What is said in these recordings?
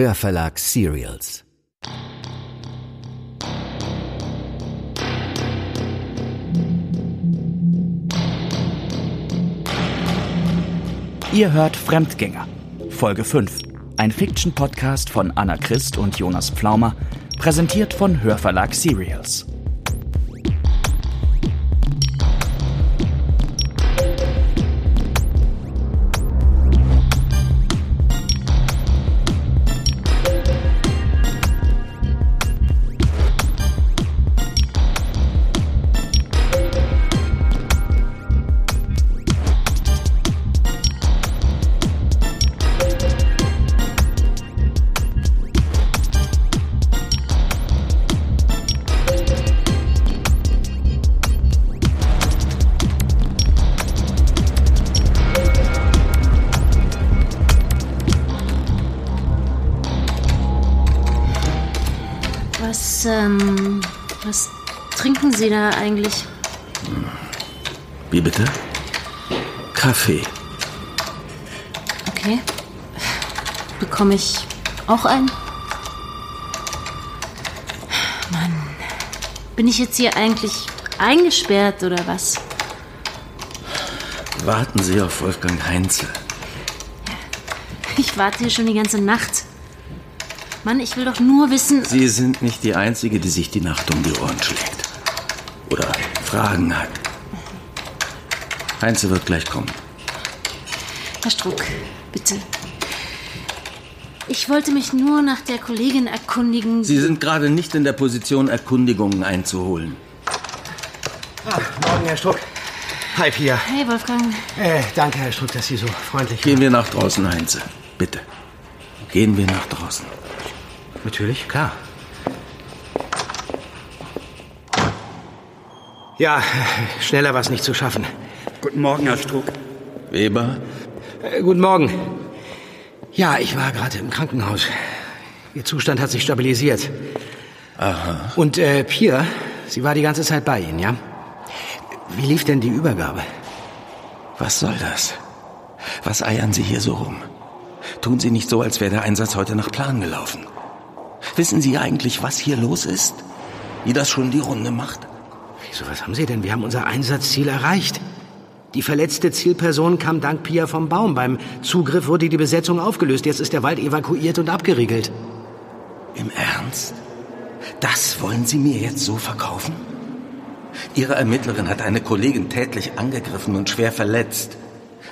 Hörverlag Serials. Ihr hört Fremdgänger, Folge 5. Ein Fiction-Podcast von Anna Christ und Jonas Pflaumer, präsentiert von Hörverlag Serials. Eigentlich? Wie bitte? Kaffee. Okay. Bekomme ich auch einen? Mann. Bin ich jetzt hier eigentlich eingesperrt oder was? Warten Sie auf Wolfgang Heinze. Ich warte hier schon die ganze Nacht. Mann, ich will doch nur wissen. Sie sind nicht die Einzige, die sich die Nacht um die Ohren schlägt. Oder Fragen hat. Heinze wird gleich kommen. Herr Struck, bitte. Ich wollte mich nur nach der Kollegin erkundigen. Sie sind gerade nicht in der Position, Erkundigungen einzuholen. Ah, morgen, Herr Struck. Hi, Pia. Hey, Wolfgang. Äh, danke, Herr Struck, dass Sie so freundlich Gehen wir nach draußen, Heinze. Bitte. Gehen wir nach draußen. Natürlich, klar. Ja, schneller war es nicht zu schaffen. Guten Morgen, Herr Struck. Weber, Äh, guten Morgen. Ja, ich war gerade im Krankenhaus. Ihr Zustand hat sich stabilisiert. Aha. Und äh, Pia, sie war die ganze Zeit bei Ihnen, ja? Wie lief denn die Übergabe? was soll das? Was eiern Sie hier so rum? Tun Sie nicht so, als wäre der Einsatz heute nach Plan gelaufen. Wissen Sie eigentlich, was hier los ist? Wie das schon die Runde macht? Wieso, was haben Sie denn? Wir haben unser Einsatzziel erreicht. Die verletzte Zielperson kam dank Pia vom Baum. Beim Zugriff wurde die Besetzung aufgelöst. Jetzt ist der Wald evakuiert und abgeriegelt. Im Ernst? Das wollen Sie mir jetzt so verkaufen? Ihre Ermittlerin hat eine Kollegin tätlich angegriffen und schwer verletzt.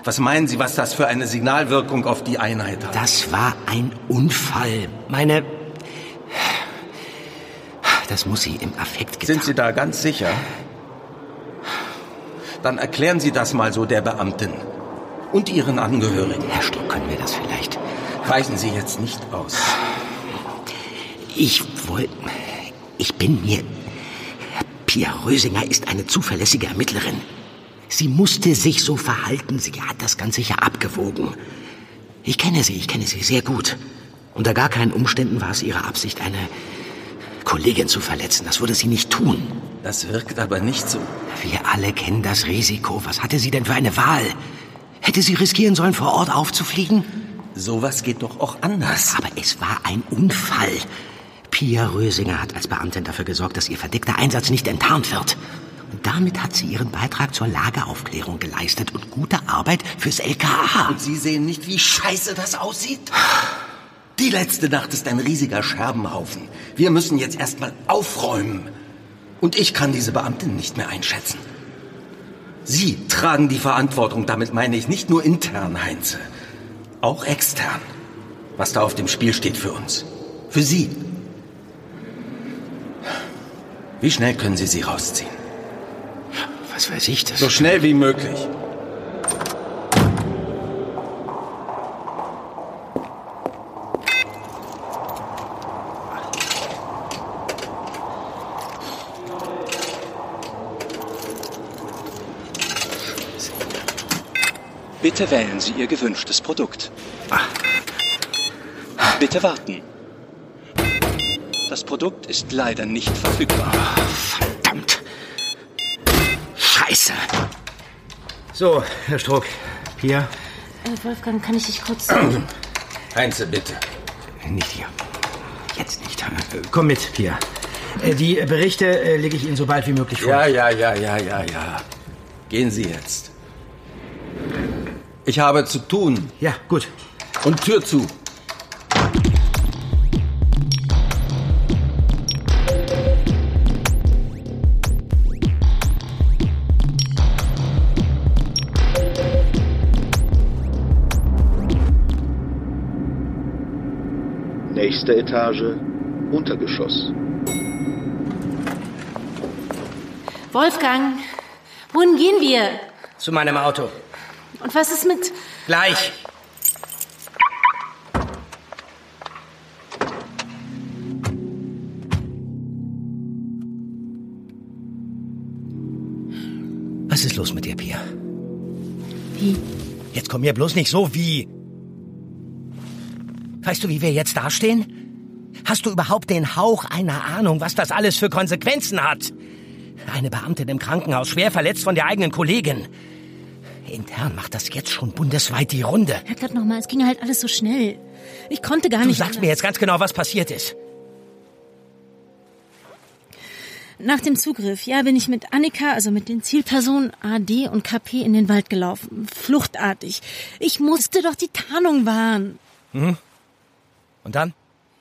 Was meinen Sie, was das für eine Signalwirkung auf die Einheit hat? Das war ein Unfall. Meine. Das muss sie im Affekt getan Sind Sie da ganz sicher? Dann erklären Sie das mal so der Beamtin und Ihren Angehörigen. Herr Struck, können wir das vielleicht? Weichen Sie jetzt nicht aus. Ich wollte. Ich bin mir. Pia Rösinger ist eine zuverlässige Ermittlerin. Sie musste sich so verhalten. Sie hat das ganz sicher abgewogen. Ich kenne sie, ich kenne sie sehr gut. Unter gar keinen Umständen war es ihre Absicht, eine Kollegin zu verletzen. Das würde sie nicht tun. Das wirkt aber nicht so. Wir alle kennen das Risiko. Was hatte sie denn für eine Wahl? Hätte sie riskieren sollen, vor Ort aufzufliegen? Sowas geht doch auch anders. Aber es war ein Unfall. Pia Rösinger hat als Beamtin dafür gesorgt, dass ihr verdeckter Einsatz nicht enttarnt wird. Und damit hat sie ihren Beitrag zur Lageaufklärung geleistet und gute Arbeit fürs LKA. Und Sie sehen nicht, wie scheiße das aussieht? Die letzte Nacht ist ein riesiger Scherbenhaufen. Wir müssen jetzt erstmal aufräumen. Und ich kann diese Beamtin nicht mehr einschätzen. Sie tragen die Verantwortung, damit meine ich nicht nur intern, Heinze, auch extern. Was da auf dem Spiel steht für uns. Für Sie. Wie schnell können Sie sie rausziehen? Was weiß ich das? So schnell wie möglich. Bitte wählen Sie Ihr gewünschtes Produkt. Bitte warten. Das Produkt ist leider nicht verfügbar. Verdammt. Scheiße. So, Herr Struck. Pia? Äh, Wolfgang, kann ich dich kurz... Heinze, bitte. Nicht hier. Jetzt nicht. Äh, Komm mit, Pia. Äh, Die Berichte äh, lege ich Ihnen so bald wie möglich vor. Ja, ja, ja, ja, ja, ja. Gehen Sie jetzt. Ich habe zu tun. Ja, gut. Und Tür zu. Nächste Etage, Untergeschoss. Wolfgang, wohin gehen wir? Zu meinem Auto. Und was ist mit... Gleich. Was ist los mit dir, Pia? Wie? Jetzt komm mir bloß nicht so wie. Weißt du, wie wir jetzt dastehen? Hast du überhaupt den Hauch einer Ahnung, was das alles für Konsequenzen hat? Eine Beamtin im Krankenhaus, schwer verletzt von der eigenen Kollegin. Intern macht das jetzt schon bundesweit die Runde. Herrgott nochmal, es ging halt alles so schnell. Ich konnte gar Du nicht... sagst anders. mir jetzt ganz genau, was passiert ist. Nach dem Zugriff, ja, bin ich mit Annika, also mit den Zielpersonen AD und KP in den Wald gelaufen. Fluchtartig. Ich musste doch die Tarnung wahren. Und dann?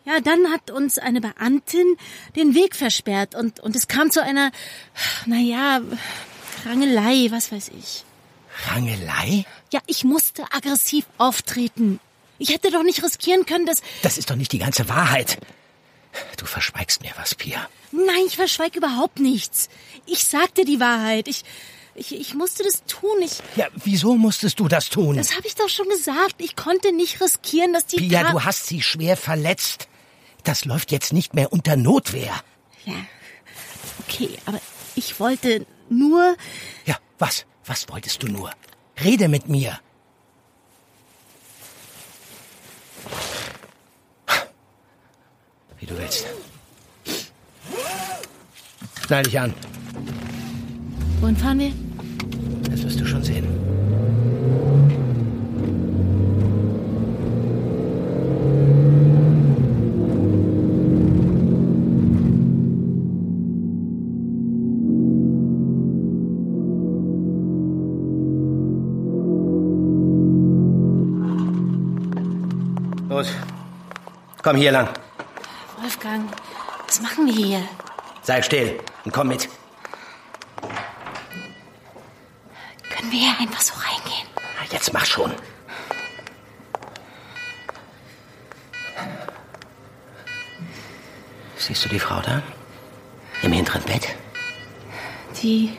Ja, dann hat uns eine Beamtin den Weg versperrt und, und es kam zu einer, naja, Rangelei, was weiß ich. Rangelei? Ja, ich musste aggressiv auftreten. Ich hätte doch nicht riskieren können, dass... Das ist doch nicht die ganze Wahrheit. Du verschweigst mir was, Pia. Nein, ich verschweige überhaupt nichts. Ich sagte die Wahrheit. Ich, ich, ich musste das tun. Ich, Ja, wieso musstest du das tun? das habe ich doch schon gesagt. Ich konnte nicht riskieren, dass die... Pia, Tat- du hast sie schwer verletzt. Das läuft jetzt nicht mehr unter Notwehr. Ja, okay, aber ich wollte nur... Ja, was? Was wolltest du nur? Rede mit mir. Wie du willst. Schnall dich an. Wohin fahren wir? Das wirst du schon sehen. Los, komm hier lang. Wolfgang, was machen wir hier? Sei still und komm mit. Können wir hier einfach so reingehen? Na, Jetzt mach schon. Siehst du die Frau da? Im hinteren Bett? Die...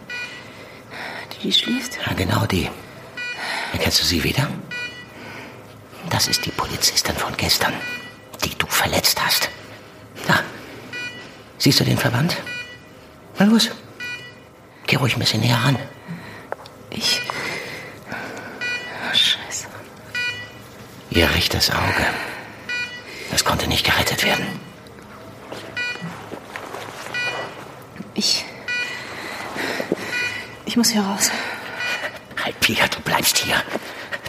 Die, die schläft? Ja, genau die. Erkennst du sie wieder? Das ist die Polizistin von gestern, die du verletzt hast. Da. Siehst du den Verband? Na los. Geh ruhig ein bisschen näher ran. Ich... Oh, Scheiße. Ihr rechtes Auge. Das konnte nicht gerettet werden. Ich... Ich muss hier raus. Halt, Pia, du bleibst hier.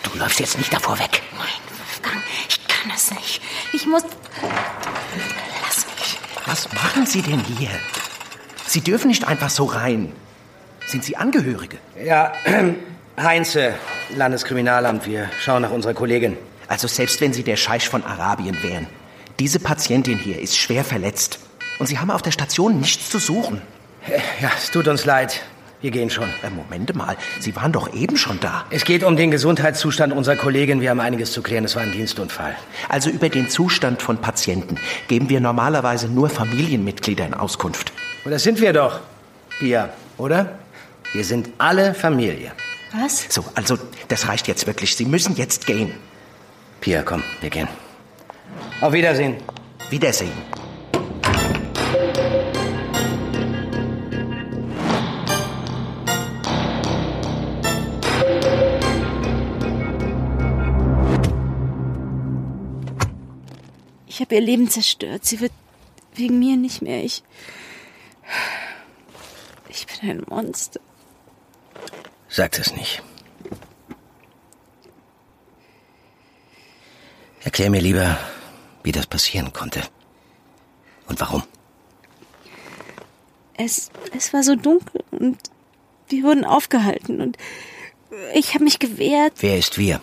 Du läufst jetzt nicht davor weg. Nein, Wolfgang, ich kann es nicht. Ich muss... Lass mich. Was machen Sie denn hier? Sie dürfen nicht einfach so rein. Sind Sie Angehörige? Ja, Heinze, Landeskriminalamt, wir schauen nach unserer Kollegin. Also selbst wenn Sie der Scheich von Arabien wären. Diese Patientin hier ist schwer verletzt. Und Sie haben auf der Station nichts zu suchen. Ja, es tut uns leid. Wir gehen schon. Äh, Moment mal, Sie waren doch eben schon da. Es geht um den Gesundheitszustand unserer Kollegin. Wir haben einiges zu klären. Es war ein Dienstunfall. Also über den Zustand von Patienten geben wir normalerweise nur Familienmitgliedern Auskunft. Und das sind wir doch, Pia, oder? Wir sind alle Familie. Was? So, also das reicht jetzt wirklich. Sie müssen jetzt gehen. Pia, komm, wir gehen. Auf Wiedersehen. Wiedersehen. Ich habe ihr Leben zerstört. Sie wird wegen mir nicht mehr. Ich. Ich bin ein Monster. Sagt es nicht. Erklär mir lieber, wie das passieren konnte. Und warum? Es, es war so dunkel und wir wurden aufgehalten und ich habe mich gewehrt. Wer ist wir?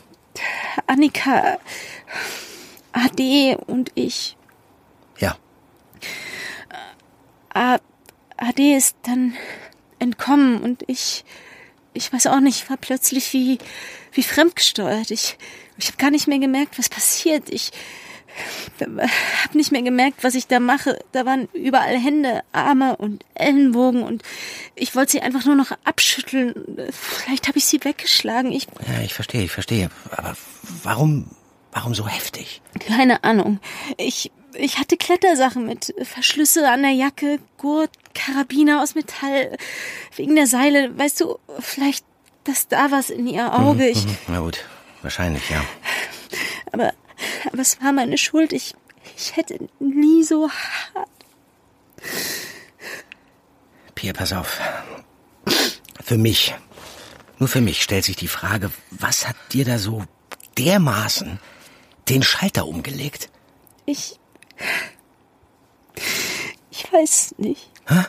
Annika, AD und ich. Ja. A AD ist dann entkommen und ich, ich weiß auch nicht, war plötzlich wie, wie fremdgesteuert. Ich, ich habe gar nicht mehr gemerkt, was passiert. Ich habe nicht mehr gemerkt, was ich da mache. Da waren überall Hände, Arme und Ellenbogen und ich wollte sie einfach nur noch abschütteln. Vielleicht habe ich sie weggeschlagen. Ich Ja, ich verstehe, ich verstehe. Aber warum, warum so heftig? keine Ahnung. Ich ich hatte Klettersachen mit Verschlüsse an der Jacke, Gurt, Karabiner aus Metall wegen der Seile. Weißt du, vielleicht dass da was in ihr Auge. Ich Mhm, Na gut, wahrscheinlich, ja. aber aber es war meine Schuld. Ich ich hätte nie so hart. Pia, pass auf. Für mich, nur für mich stellt sich die Frage, was hat dir da so dermaßen den Schalter umgelegt? Ich ich weiß nicht. Hä?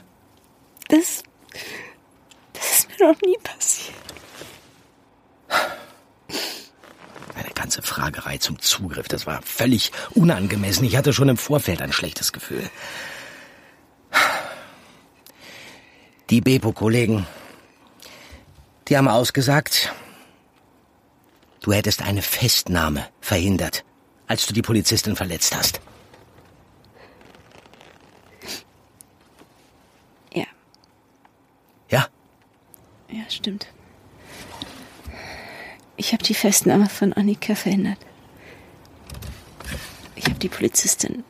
Das das ist mir noch nie passiert. Eine ganze Fragerei zum Zugriff, das war völlig unangemessen. Ich hatte schon im Vorfeld ein schlechtes Gefühl. Die Bepo-Kollegen, die haben ausgesagt, du hättest eine Festnahme verhindert, als du die Polizistin verletzt hast. Ja, Ja? ja, stimmt. Ich habe die Festnahme von Annika verhindert. Ich habe die Polizistin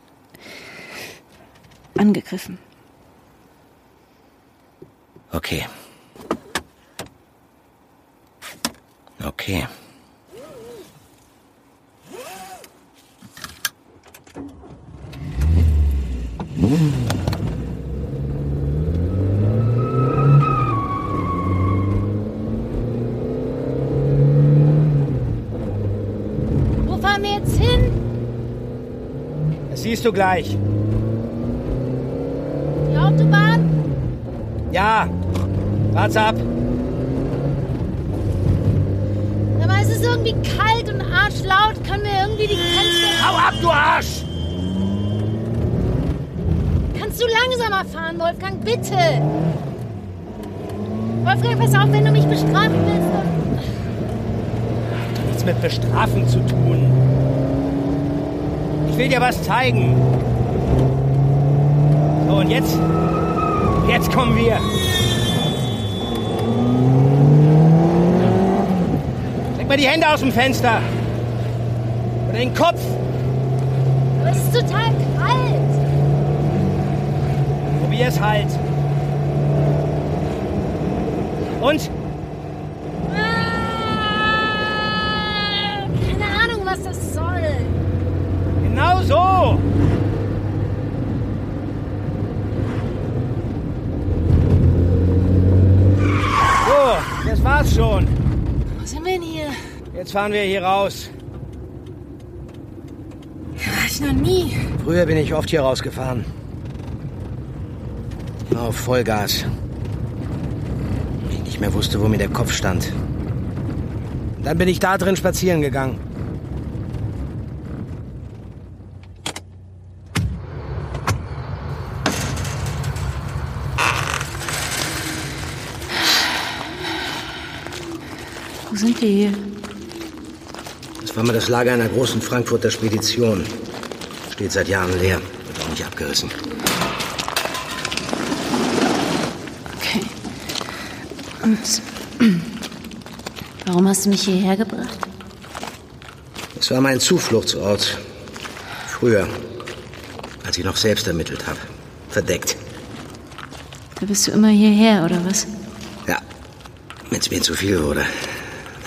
angegriffen. Okay. Okay. Wo fahren wir jetzt hin? Das siehst du gleich. Die Autobahn? Ja. Wart's ab. Aber es ist irgendwie kalt und arschlaut. Können wir irgendwie die Fenster... Hau ab, du Arsch! Kannst du langsamer fahren, Wolfgang, bitte? Wolfgang, pass auf, wenn du mich bestrafen willst. Dann... Nichts mit Bestrafen zu tun. Ich will dir was zeigen. So, und jetzt? Jetzt kommen wir. Leg mal die Hände aus dem Fenster. Oder den Kopf. Aber es ist total kalt. Probier es halt. Und? Ah, Keine Ahnung, was das soll. Genau so. So, das war's schon. Wo sind wir denn hier? Jetzt fahren wir hier raus. Hier war ich noch nie. Früher bin ich oft hier rausgefahren. Auf Vollgas. Ich nicht mehr wusste, wo mir der Kopf stand. Dann bin ich da drin spazieren gegangen. Wo sind wir hier? War mal das Lager einer großen Frankfurter Spedition. Steht seit Jahren leer. Wird auch nicht abgerissen. Okay. Und warum hast du mich hierher gebracht? Es war mein Zufluchtsort. Früher, als ich noch selbst ermittelt habe. Verdeckt. Da bist du immer hierher, oder was? Ja, wenn es mir zu viel wurde,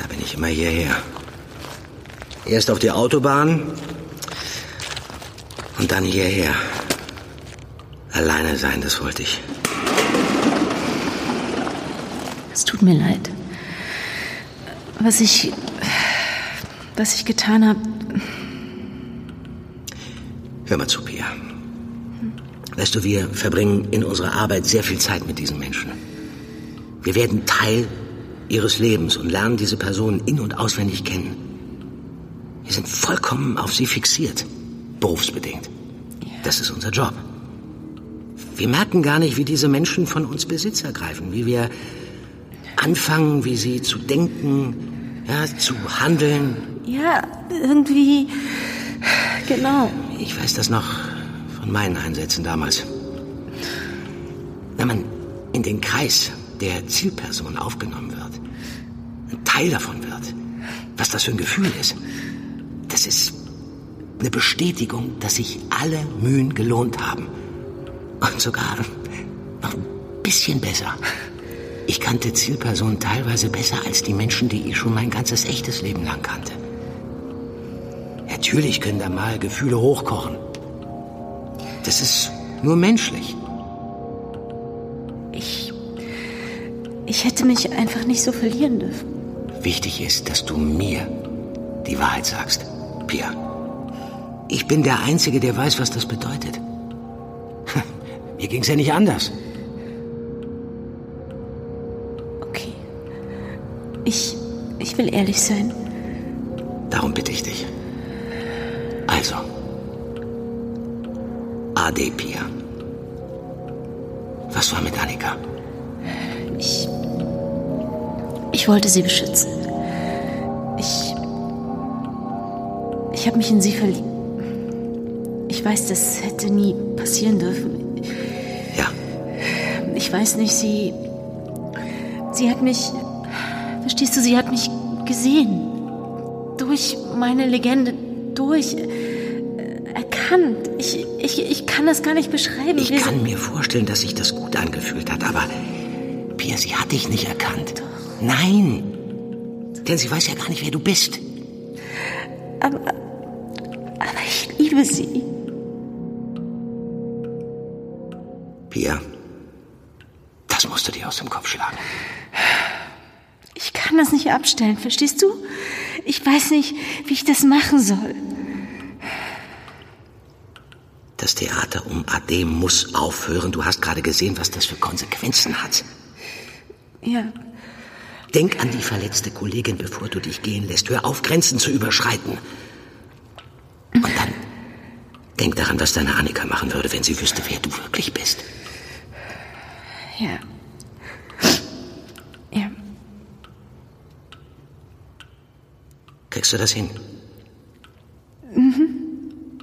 da bin ich immer hierher. Erst auf die Autobahn und dann hierher. Alleine sein, das wollte ich. Es tut mir leid. Was ich. Was ich getan habe. Hör mal zu, Pia. Weißt du, wir verbringen in unserer Arbeit sehr viel Zeit mit diesen Menschen. Wir werden Teil ihres Lebens und lernen diese Personen in- und auswendig kennen. Wir sind vollkommen auf sie fixiert, berufsbedingt. Das ist unser Job. Wir merken gar nicht, wie diese Menschen von uns Besitz ergreifen, wie wir anfangen, wie sie zu denken, ja, zu handeln. Ja, irgendwie. Genau. Ich weiß das noch von meinen Einsätzen damals. Wenn man in den Kreis der Zielperson aufgenommen wird, ein Teil davon wird, was das für ein Gefühl ist, das ist eine Bestätigung, dass sich alle Mühen gelohnt haben. Und sogar noch ein bisschen besser. Ich kannte Zielpersonen teilweise besser als die Menschen, die ich schon mein ganzes echtes Leben lang kannte. Natürlich können da mal Gefühle hochkochen. Das ist nur menschlich. Ich. Ich hätte mich einfach nicht so verlieren dürfen. Wichtig ist, dass du mir die Wahrheit sagst, Pia. Ich bin der Einzige, der weiß, was das bedeutet. Mir ging's ja nicht anders. Okay. Ich. Ich will ehrlich sein. Darum bitte ich dich. Also. Ade, Pia. Was war mit Annika? Ich. Ich wollte sie beschützen. Ich. Ich habe mich in sie verliebt. Ich weiß, das hätte nie passieren dürfen. Ja. Ich weiß nicht, sie. Sie hat mich. Verstehst du, sie hat mich gesehen. Durch meine Legende. Durch. äh, Erkannt. Ich, ich, ich kann das gar nicht beschreiben. Ich Wir kann mir vorstellen, dass sich das gut angefühlt hat, aber Pia, sie hat dich nicht erkannt. Nein. Denn sie weiß ja gar nicht, wer du bist. Aber. Liebe sie. Pia, das musst du dir aus dem Kopf schlagen. Ich kann das nicht abstellen, verstehst du? Ich weiß nicht, wie ich das machen soll. Das Theater um Ade muss aufhören. Du hast gerade gesehen, was das für Konsequenzen hat. Ja, Denk an die verletzte Kollegin, bevor du dich gehen lässt. Hör auf, Grenzen zu überschreiten. Und denk daran, was deine Annika machen würde, wenn sie wüsste, wer du wirklich bist. ja. Ja, Kriegst du das hin?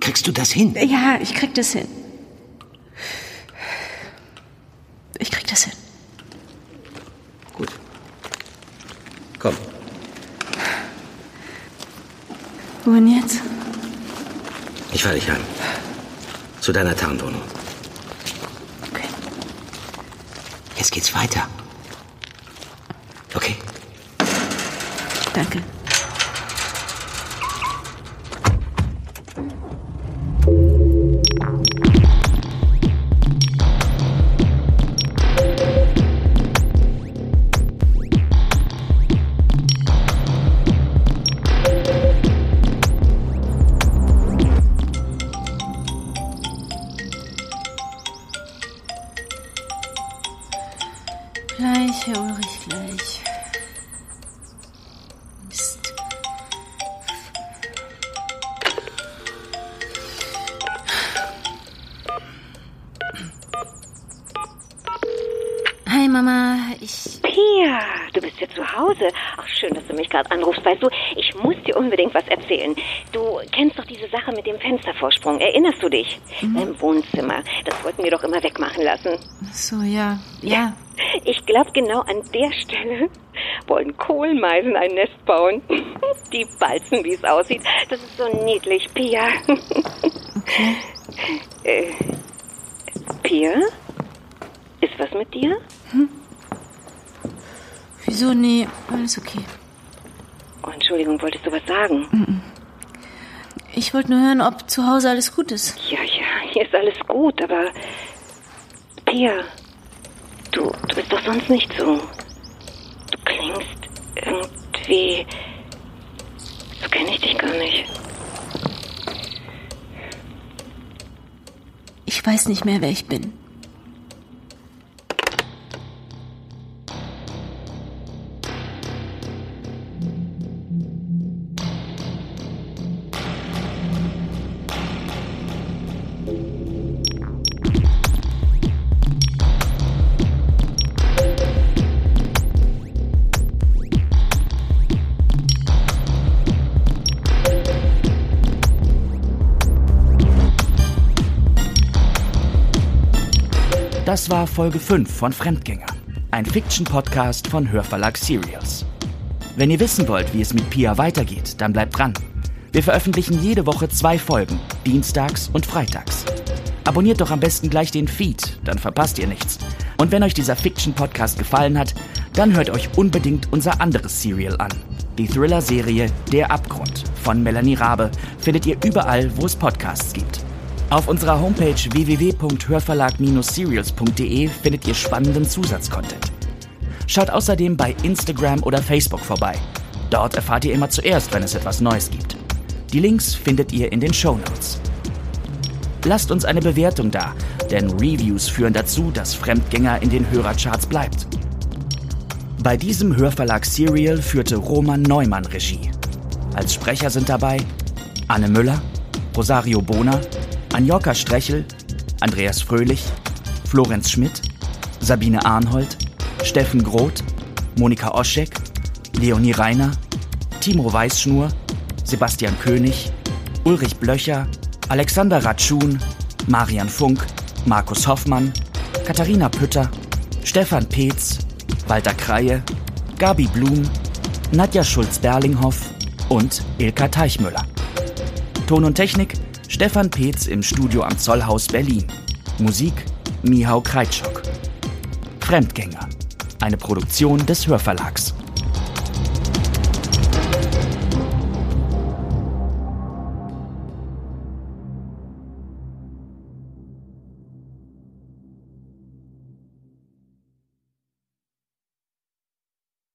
Kriegst du das hin? ja, ich krieg das hin. Ich krieg das hin. Gut. Komm, Wohin jetzt? Ich fahre dich heim. Zu deiner Tarnwohnung. Okay. Jetzt geht's weiter. Okay? Danke. Hause. Ach, schön, dass du mich gerade anrufst. Weißt du, ich muss dir unbedingt was erzählen. Du kennst doch diese Sache mit dem Fenstervorsprung. Erinnerst du dich? Im Wohnzimmer. Das wollten wir doch immer wegmachen lassen. So, ja, ja. Ich glaube, genau an der Stelle wollen Kohlmeisen ein Nest bauen. Die balzen, wie es aussieht. Das ist so niedlich, Pia. Okay. äh, Pia? Ist was mit dir? Wieso? Nee, alles okay. Oh, Entschuldigung, wolltest du was sagen? Ich wollte nur hören, ob zu Hause alles gut ist. Ja, ja, hier ist alles gut, aber. Pia, du, du bist doch sonst nicht so. Du klingst irgendwie. So kenne ich dich gar nicht. weiß nicht mehr, wer ich bin. Das war Folge 5 von Fremdgänger, ein Fiction-Podcast von Hörverlag Serials. Wenn ihr wissen wollt, wie es mit Pia weitergeht, dann bleibt dran. Wir veröffentlichen jede Woche zwei Folgen, dienstags und freitags. Abonniert doch am besten gleich den Feed, dann verpasst ihr nichts. Und wenn euch dieser Fiction-Podcast gefallen hat, dann hört euch unbedingt unser anderes Serial an. Die Thriller-Serie Der Abgrund von Melanie Rabe findet ihr überall, wo es Podcasts gibt. Auf unserer Homepage www.hörverlag-serials.de findet ihr spannenden Zusatzcontent. Schaut außerdem bei Instagram oder Facebook vorbei. Dort erfahrt ihr immer zuerst, wenn es etwas Neues gibt. Die Links findet ihr in den Show Notes. Lasst uns eine Bewertung da, denn Reviews führen dazu, dass Fremdgänger in den Hörercharts bleibt. Bei diesem Hörverlag Serial führte Roman Neumann Regie. Als Sprecher sind dabei Anne Müller, Rosario Bona, Anjoka Strechel, Andreas Fröhlich, Florenz Schmidt, Sabine Arnhold, Steffen Groth, Monika Oschek, Leonie Reiner, Timo Weißschnur, Sebastian König, Ulrich Blöcher, Alexander Ratschun, Marian Funk, Markus Hoffmann, Katharina Pütter, Stefan Peetz, Walter Kreie, Gabi Blum, Nadja Schulz-Berlinghoff und Ilka Teichmüller. Ton und Technik Stefan Peetz im Studio am Zollhaus Berlin. Musik Mihau Kreitschok. Fremdgänger. Eine Produktion des Hörverlags.